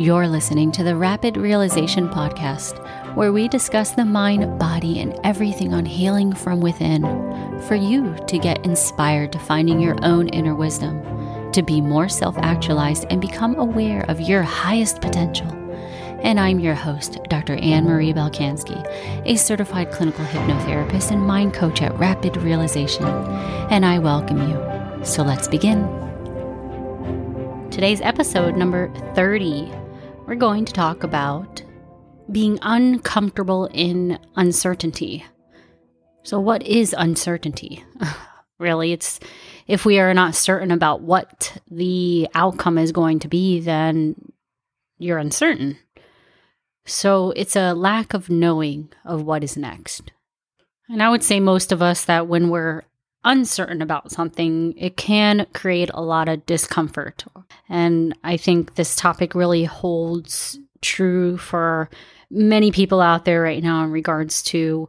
You're listening to the Rapid Realization Podcast, where we discuss the mind, body, and everything on healing from within for you to get inspired to finding your own inner wisdom, to be more self actualized and become aware of your highest potential. And I'm your host, Dr. Anne Marie Balkanski, a certified clinical hypnotherapist and mind coach at Rapid Realization. And I welcome you. So let's begin. Today's episode number 30 we're going to talk about being uncomfortable in uncertainty. So, what is uncertainty? really, it's if we are not certain about what the outcome is going to be, then you're uncertain. So, it's a lack of knowing of what is next. And I would say most of us that when we're uncertain about something, it can create a lot of discomfort. And I think this topic really holds true for many people out there right now in regards to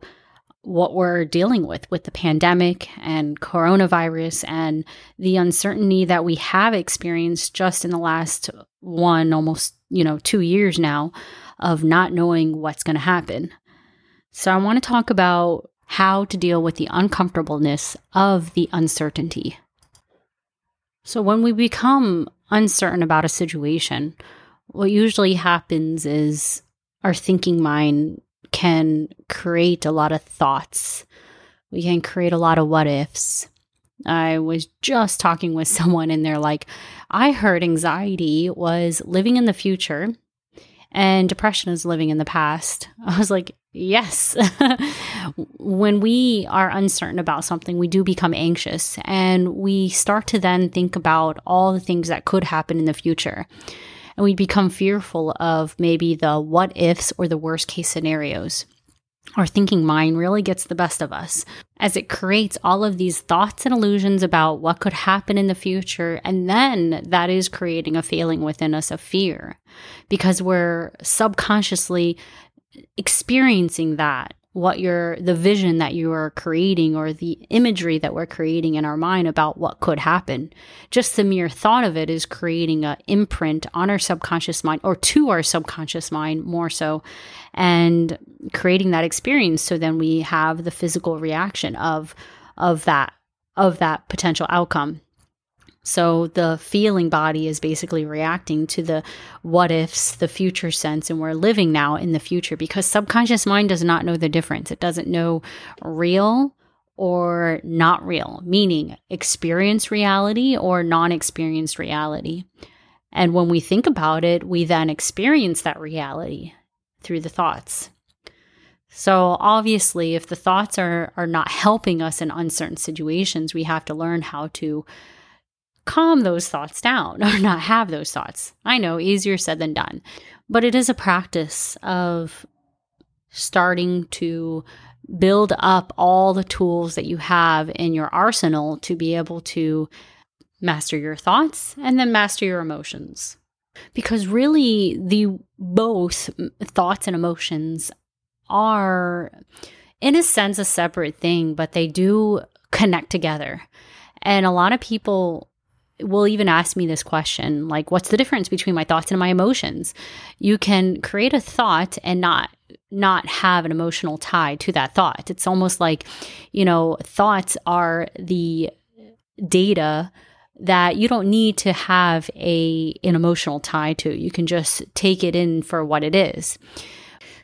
what we're dealing with with the pandemic and coronavirus and the uncertainty that we have experienced just in the last one almost you know 2 years now of not knowing what's going to happen. So I want to talk about how to deal with the uncomfortableness of the uncertainty. So, when we become uncertain about a situation, what usually happens is our thinking mind can create a lot of thoughts. We can create a lot of what ifs. I was just talking with someone and they're like, I heard anxiety was living in the future and depression is living in the past. I was like, yes. when we are uncertain about something, we do become anxious and we start to then think about all the things that could happen in the future. And we become fearful of maybe the what ifs or the worst case scenarios our thinking mind really gets the best of us as it creates all of these thoughts and illusions about what could happen in the future. And then that is creating a feeling within us of fear because we're subconsciously experiencing that what you're the vision that you are creating or the imagery that we're creating in our mind about what could happen. Just the mere thought of it is creating an imprint on our subconscious mind or to our subconscious mind more so and creating that experience so then we have the physical reaction of of that of that potential outcome so the feeling body is basically reacting to the what ifs, the future sense, and we're living now in the future because subconscious mind does not know the difference. It doesn't know real or not real, meaning experienced reality or non experienced reality. And when we think about it, we then experience that reality through the thoughts. So obviously, if the thoughts are, are not helping us in uncertain situations, we have to learn how to calm those thoughts down or not have those thoughts. I know, easier said than done. But it is a practice of starting to build up all the tools that you have in your arsenal to be able to master your thoughts and then master your emotions. Because really, the both thoughts and emotions are, in a sense, a separate thing, but they do connect together. And a lot of people will even ask me this question like what's the difference between my thoughts and my emotions? You can create a thought and not not have an emotional tie to that thought. It's almost like you know thoughts are the data that you don't need to have a an emotional tie to. You can just take it in for what it is.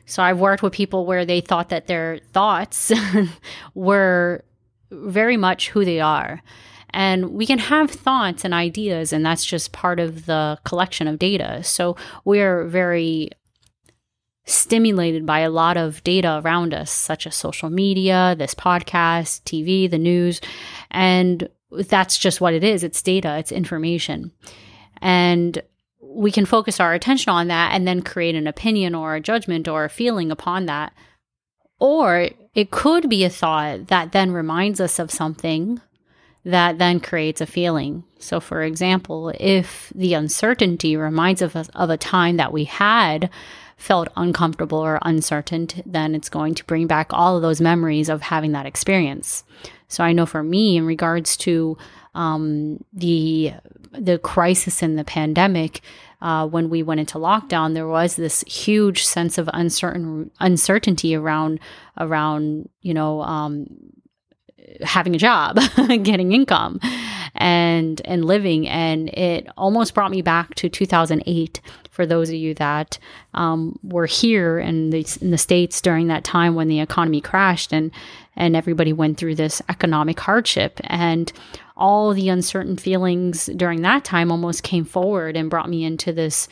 So i've worked with people where they thought that their thoughts were very much who they are and we can have thoughts and ideas, and that's just part of the collection of data. So we're very stimulated by a lot of data around us, such as social media, this podcast, TV, the news. And that's just what it is it's data, it's information. And we can focus our attention on that and then create an opinion or a judgment or a feeling upon that. Or it could be a thought that then reminds us of something that then creates a feeling. So, for example, if the uncertainty reminds of us of a time that we had felt uncomfortable or uncertain, then it's going to bring back all of those memories of having that experience. So, I know for me, in regards to um, the the crisis in the pandemic, uh, when we went into lockdown, there was this huge sense of uncertain uncertainty around around you know um, having a job, getting income, and and living, and it almost brought me back to 2008. For those of you that um, were here in the in the states during that time when the economy crashed and and everybody went through this economic hardship and all the uncertain feelings during that time almost came forward and brought me into this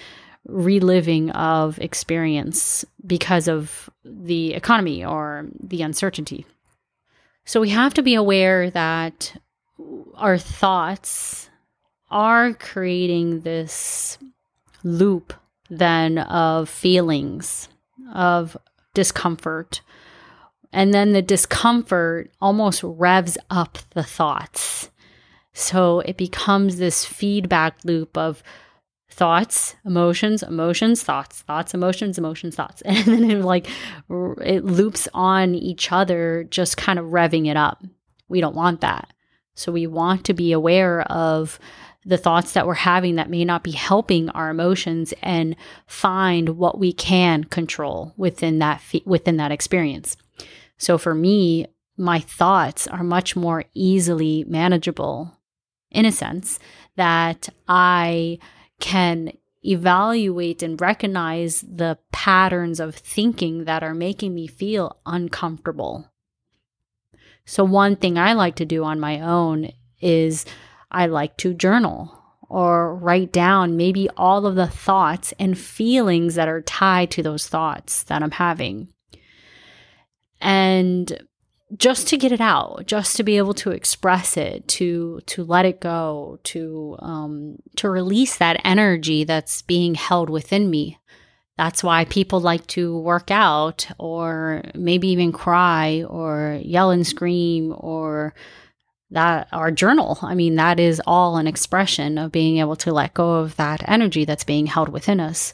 reliving of experience because of the economy or the uncertainty. So we have to be aware that our thoughts are creating this loop then of feelings of discomfort. And then the discomfort almost revs up the thoughts. So it becomes this feedback loop of thoughts, emotions, emotions, thoughts, thoughts, emotions, emotions, thoughts. And then it like it loops on each other, just kind of revving it up. We don't want that. So we want to be aware of the thoughts that we're having that may not be helping our emotions and find what we can control within that within that experience. So for me, my thoughts are much more easily manageable in a sense, that I can evaluate and recognize the patterns of thinking that are making me feel uncomfortable. So, one thing I like to do on my own is I like to journal or write down maybe all of the thoughts and feelings that are tied to those thoughts that I'm having. And just to get it out, just to be able to express it, to to let it go, to um, to release that energy that's being held within me. That's why people like to work out, or maybe even cry, or yell and scream, or that our journal. I mean, that is all an expression of being able to let go of that energy that's being held within us.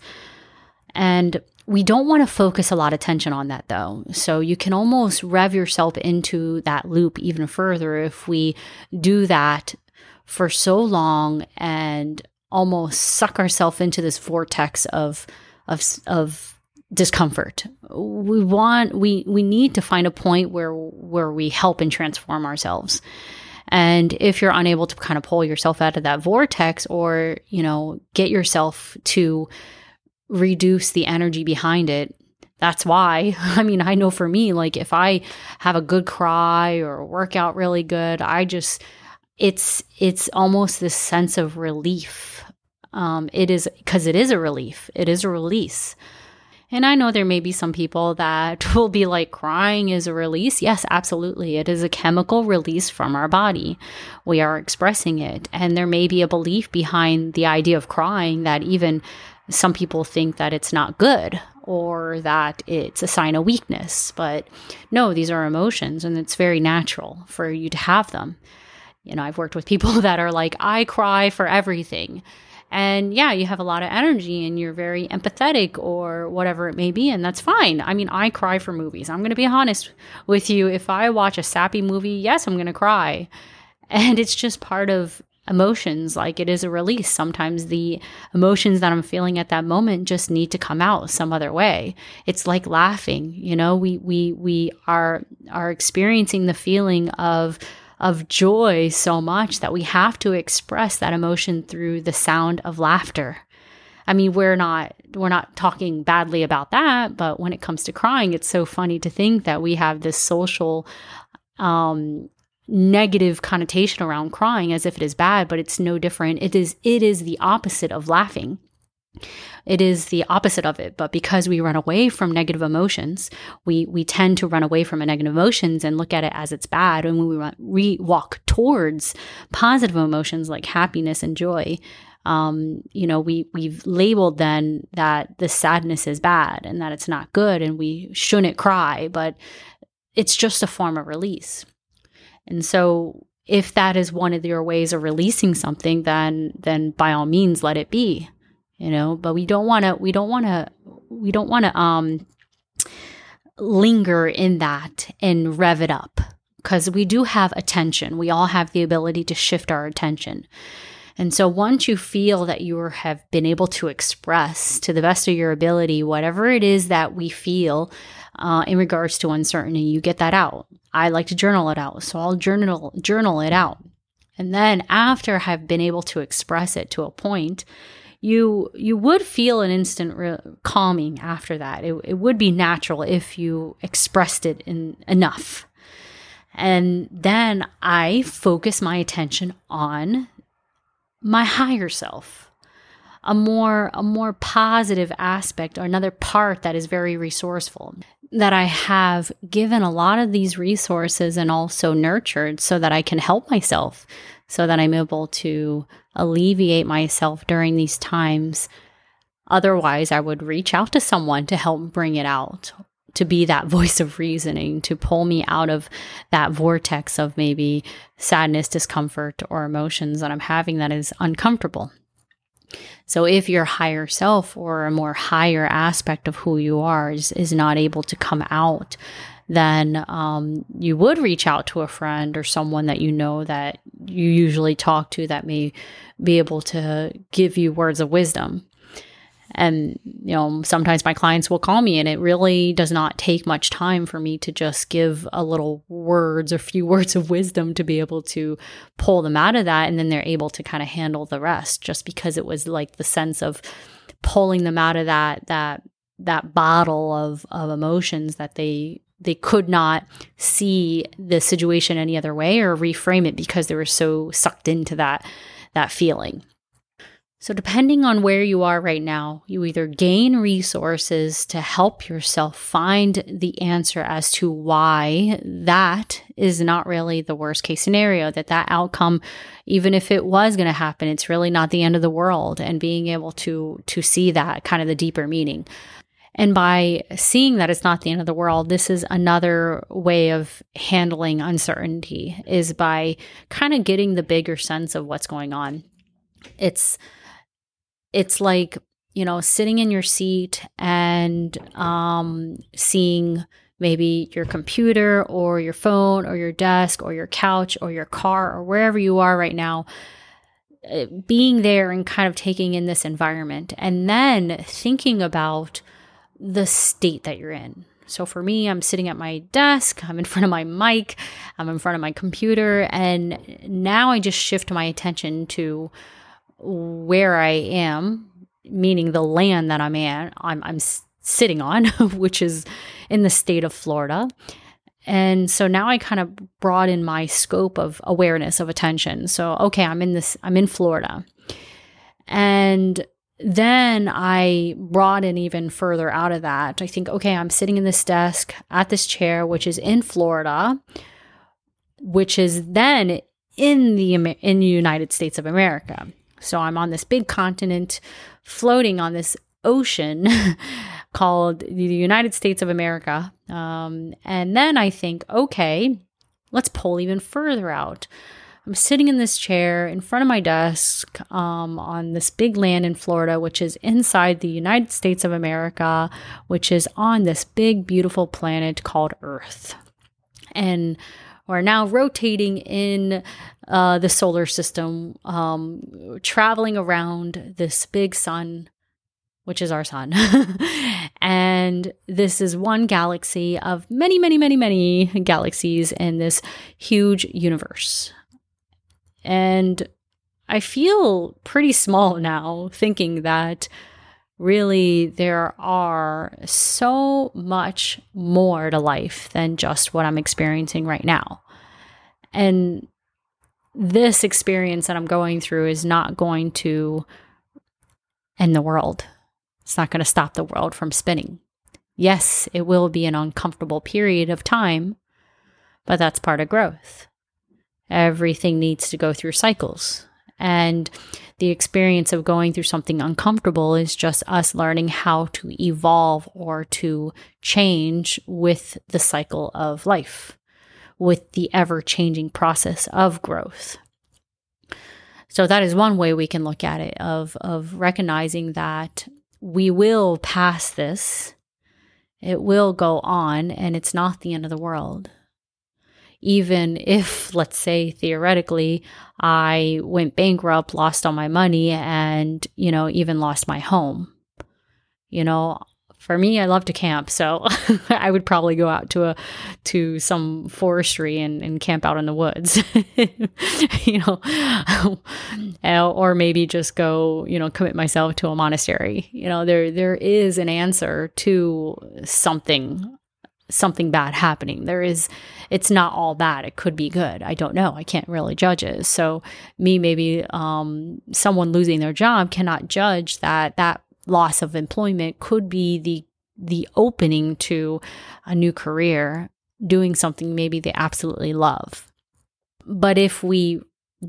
And we don't want to focus a lot of attention on that though. So you can almost rev yourself into that loop even further if we do that for so long and almost suck ourselves into this vortex of of of discomfort. We want we we need to find a point where where we help and transform ourselves. And if you're unable to kind of pull yourself out of that vortex or, you know, get yourself to reduce the energy behind it. That's why. I mean, I know for me, like if I have a good cry or work out really good, I just it's it's almost this sense of relief. Um, it is because it is a relief. It is a release. And I know there may be some people that will be like, crying is a release. Yes, absolutely. It is a chemical release from our body. We are expressing it. And there may be a belief behind the idea of crying that even some people think that it's not good or that it's a sign of weakness. But no, these are emotions and it's very natural for you to have them. You know, I've worked with people that are like, I cry for everything. And yeah, you have a lot of energy and you're very empathetic or whatever it may be. And that's fine. I mean, I cry for movies. I'm going to be honest with you. If I watch a sappy movie, yes, I'm going to cry. And it's just part of emotions like it is a release. Sometimes the emotions that i'm feeling at that moment just need to come out some other way. It's like laughing you know? We we we are are experiencing the feeling of of joy so much that we have to express that emotion through the sound of laughter. I mean we're not we're not talking badly about that but when it comes to crying it's so funny to think that we have this social um negative connotation around crying as if it is bad but it's no different. It is it is the opposite of laughing. It is the opposite of it but because we run away from negative emotions we we tend to run away from negative emotions and look at it as it's bad. And when we, run, we walk towards positive emotions like happiness and joy um, you know, we we've labeled then that the sadness is bad and that it's not good and we shouldn't cry, but it's just a form of release. And so if that is one of your ways of releasing something, then then by all means let it be. You know, but we don't want to we don't want to we don't want to um linger in that and rev it up because we do have attention. We all have the ability to shift our attention. And so once you feel that you have been able to express to the best of your ability whatever it is that we feel uh, in regards to uncertainty, you get that out. I like to journal it out, so I'll journal journal it out. And then after I've been able to express it to a point, you you would feel an instant re- calming after that. It, it would be natural if you expressed it in enough. And then I focus my attention on my higher self a more a more positive aspect or another part that is very resourceful that I have given a lot of these resources and also nurtured so that I can help myself so that I'm able to alleviate myself during these times. Otherwise I would reach out to someone to help bring it out to be that voice of reasoning to pull me out of that vortex of maybe sadness discomfort or emotions that I'm having that is uncomfortable so if your higher self or a more higher aspect of who you are is, is not able to come out, then um, you would reach out to a friend or someone that you know that you usually talk to that may be able to give you words of wisdom. And, you know, sometimes my clients will call me and it really does not take much time for me to just give a little words or few words of wisdom to be able to pull them out of that. And then they're able to kind of handle the rest just because it was like the sense of pulling them out of that, that, that bottle of, of emotions that they they could not see the situation any other way or reframe it because they were so sucked into that that feeling. So, depending on where you are right now, you either gain resources to help yourself find the answer as to why that is not really the worst case scenario, that that outcome, even if it was going to happen, it's really not the end of the world, and being able to, to see that kind of the deeper meaning. And by seeing that it's not the end of the world, this is another way of handling uncertainty is by kind of getting the bigger sense of what's going on. It's it's like you know sitting in your seat and um, seeing maybe your computer or your phone or your desk or your couch or your car or wherever you are right now uh, being there and kind of taking in this environment and then thinking about the state that you're in. So for me, I'm sitting at my desk, I'm in front of my mic, I'm in front of my computer, and now I just shift my attention to where I am, meaning the land that I'm in, I'm, I'm sitting on, which is in the state of Florida. And so now I kind of broaden my scope of awareness of attention. So, okay, I'm in this, I'm in Florida. And then I broaden even further out of that. I think, okay, I'm sitting in this desk at this chair, which is in Florida, which is then in the in the United States of America. So I'm on this big continent floating on this ocean called the United States of America. Um, and then I think, okay, let's pull even further out. I'm sitting in this chair in front of my desk um, on this big land in Florida, which is inside the United States of America, which is on this big, beautiful planet called Earth. And we're now rotating in uh, the solar system, um, traveling around this big sun, which is our sun. and this is one galaxy of many, many, many, many galaxies in this huge universe. And I feel pretty small now thinking that really there are so much more to life than just what I'm experiencing right now. And this experience that I'm going through is not going to end the world. It's not going to stop the world from spinning. Yes, it will be an uncomfortable period of time, but that's part of growth. Everything needs to go through cycles. And the experience of going through something uncomfortable is just us learning how to evolve or to change with the cycle of life, with the ever changing process of growth. So that is one way we can look at it of, of recognizing that we will pass this, it will go on, and it's not the end of the world. Even if, let's say, theoretically, I went bankrupt, lost all my money, and, you know, even lost my home. You know, for me, I love to camp, so I would probably go out to a to some forestry and, and camp out in the woods, you know, or maybe just go, you know, commit myself to a monastery. You know, there there is an answer to something something bad happening. There is it's not all bad. It could be good. I don't know. I can't really judge it. So me maybe um, someone losing their job cannot judge that that loss of employment could be the the opening to a new career doing something maybe they absolutely love. But if we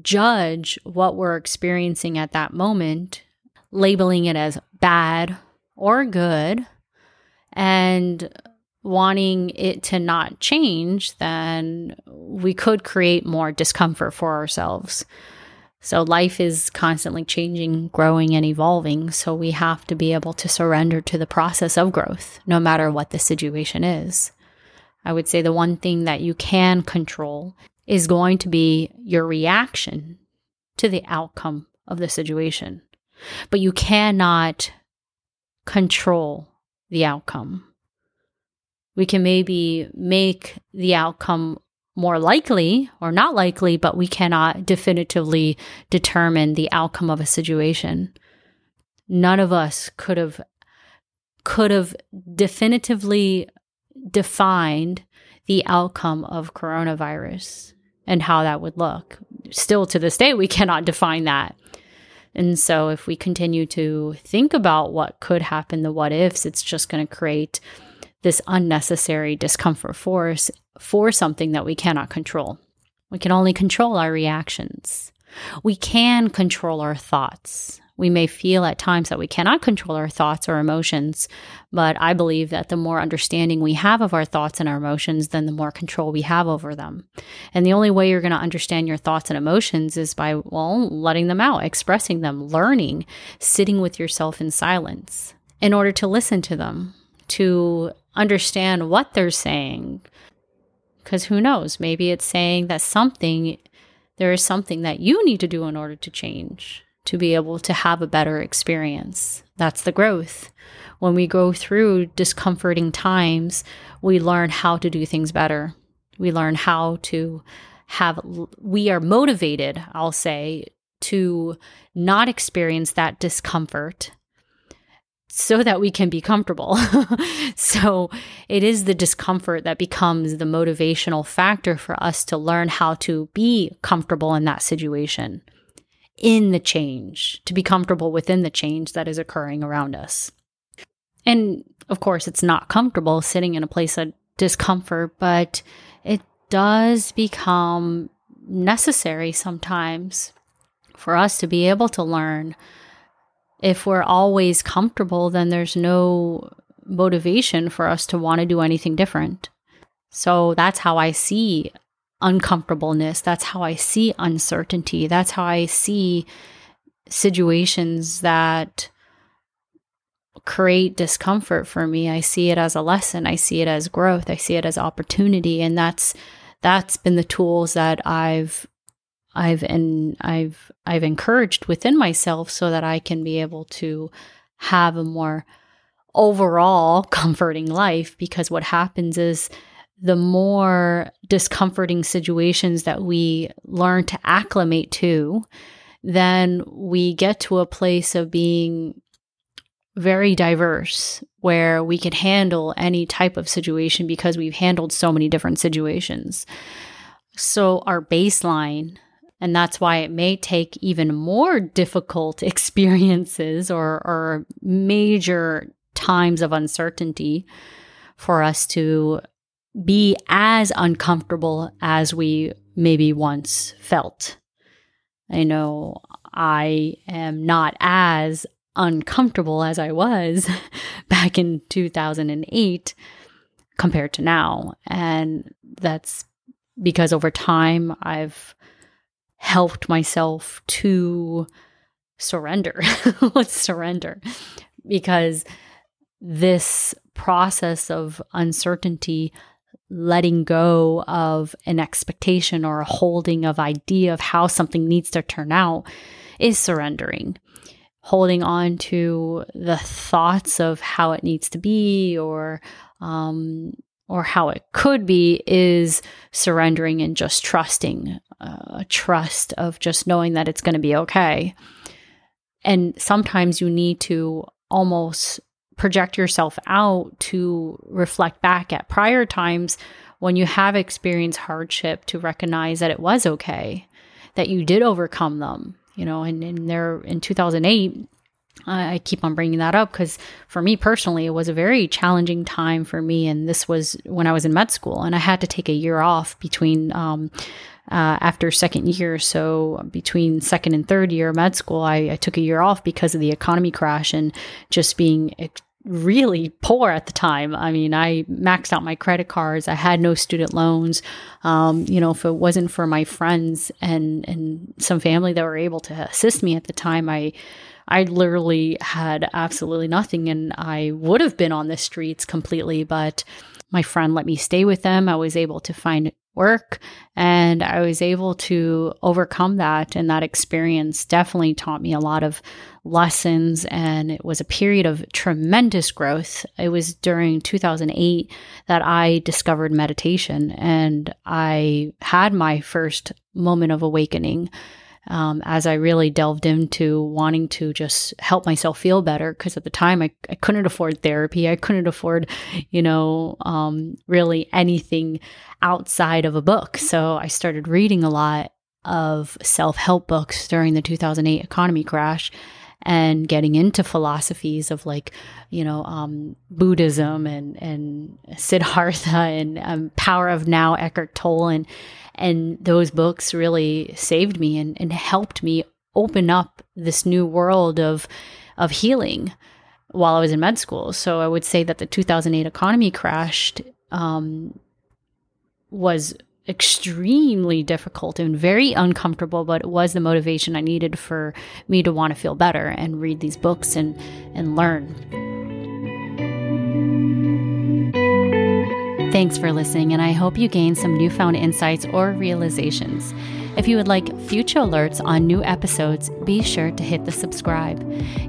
judge what we're experiencing at that moment, labeling it as bad or good, and wanting it to not change, then we could create more discomfort for ourselves. So life is constantly changing, growing, and evolving. So we have to be able to surrender to the process of growth, no matter what the situation is. I would say the one thing that you can control is going to be your reaction to the outcome of the situation. But you cannot control the outcome. We can maybe make the outcome more likely or not likely, but we cannot definitively determine the outcome of a situation. None of us could have could have definitively defined the outcome of coronavirus and how that would look. Still to this day we cannot define that. And so if we continue to think about what could happen, the what ifs, it's just going to create this unnecessary discomfort for us for something that we cannot control. We can only control our reactions. We can control our thoughts. We may feel at times that we cannot control our thoughts or emotions, but I believe that the more understanding we have of our thoughts and our emotions, then the more control we have over them. And the only way you're going to understand your thoughts and emotions is by, well, letting them out, expressing them, learning, sitting with yourself in silence in order to listen to them, to understand what they're saying, because who knows? Maybe it's saying that something, there is something that you need to do in order to change, to be able to have a better experience. That's the growth. When we go through discomforting times, we learn how to do things better. We learn how to have, we are motivated, I'll say, to not experience that discomfort so that we can be comfortable. so it is the discomfort that becomes the motivational factor for us to learn how to be comfortable in that situation, in the change, to be comfortable within the change that is occurring around us. And of course, it's not comfortable sitting in a place of discomfort, but it does become necessary sometimes for us to be able to learn if we're always comfortable, then there's no motivation for us to want to do anything different. So that's how I see uncomfortableness. That's how I see uncertainty. That's how I see situations that create discomfort for me. I see it as a lesson. I see it as growth. I see it as opportunity. And that's that's been the tools that I've I've and I've I've encouraged within myself so that I can be able to have a more overall comforting life because what happens is the more discomforting situations that we learn to acclimate to then we get to a place of being very diverse where we can handle any type of situation because we've handled so many different situations. So, our baseline and that's why it may take even more difficult experiences or, or major times of uncertainty for us to be as uncomfortable as we maybe once felt. I know I am not as uncomfortable as I was back in 2008 compared to now. And that's because over time I've helped myself to surrender. Let's surrender. Because this process of uncertainty letting go of an expectation or a holding of idea of how something needs to turn out is surrendering holding on to the thoughts of how it needs to be or um, or how it could be is surrendering and just trusting uh, a trust of just knowing that it's going to be okay. And sometimes you need to almost project yourself out to reflect back at prior times when you have experienced hardship to recognize that it was okay that you did overcome them you know, and, and there in 2008, I keep on bringing that up because for me personally, it was a very challenging time for me. And this was when I was in med school, and I had to take a year off between um, uh, after second year. So between second and third year med school, I, I, took a year off because of the economy crash and just being really poor at the time. I mean, I maxed out my credit cards. I had no student loans. Um, you know, if it wasn't for my friends and and some family that were able to assist me at the time, I I literally had absolutely nothing, and I would have been on the streets completely. But my friend let me stay with them. I was able to find work and I was able to overcome that. And that experience definitely taught me a lot of lessons. And it was a period of tremendous growth. It was during 2008 that I discovered meditation and I had my first moment of awakening um, as I really delved into wanting to just help myself feel better. Because at the time, I, I couldn't afford therapy. I couldn't afford, you know, um, really anything outside of a book. So I started reading a lot of self help books during the 2008 economy crash and getting into philosophies of like, you know, um, Buddhism and, and Siddhartha and um, Power of Now, Eckhart Tolle. And, and those books really saved me and, and helped me open up this new world of, of healing while I was in med school. So I would say that the 2008 economy crashed um, was extremely difficult and very uncomfortable, but it was the motivation I needed for me to want to feel better and read these books and, and learn. Thanks for listening, and I hope you gain some newfound insights or realizations. If you would like future alerts on new episodes, be sure to hit the subscribe.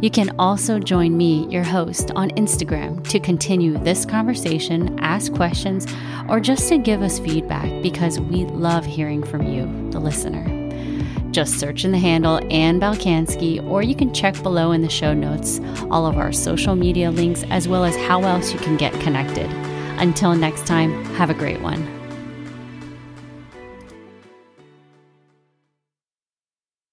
You can also join me, your host, on Instagram to continue this conversation, ask questions, or just to give us feedback because we love hearing from you, the listener. Just search in the handle Ann Balkanski, or you can check below in the show notes all of our social media links as well as how else you can get connected. Until next time, have a great one.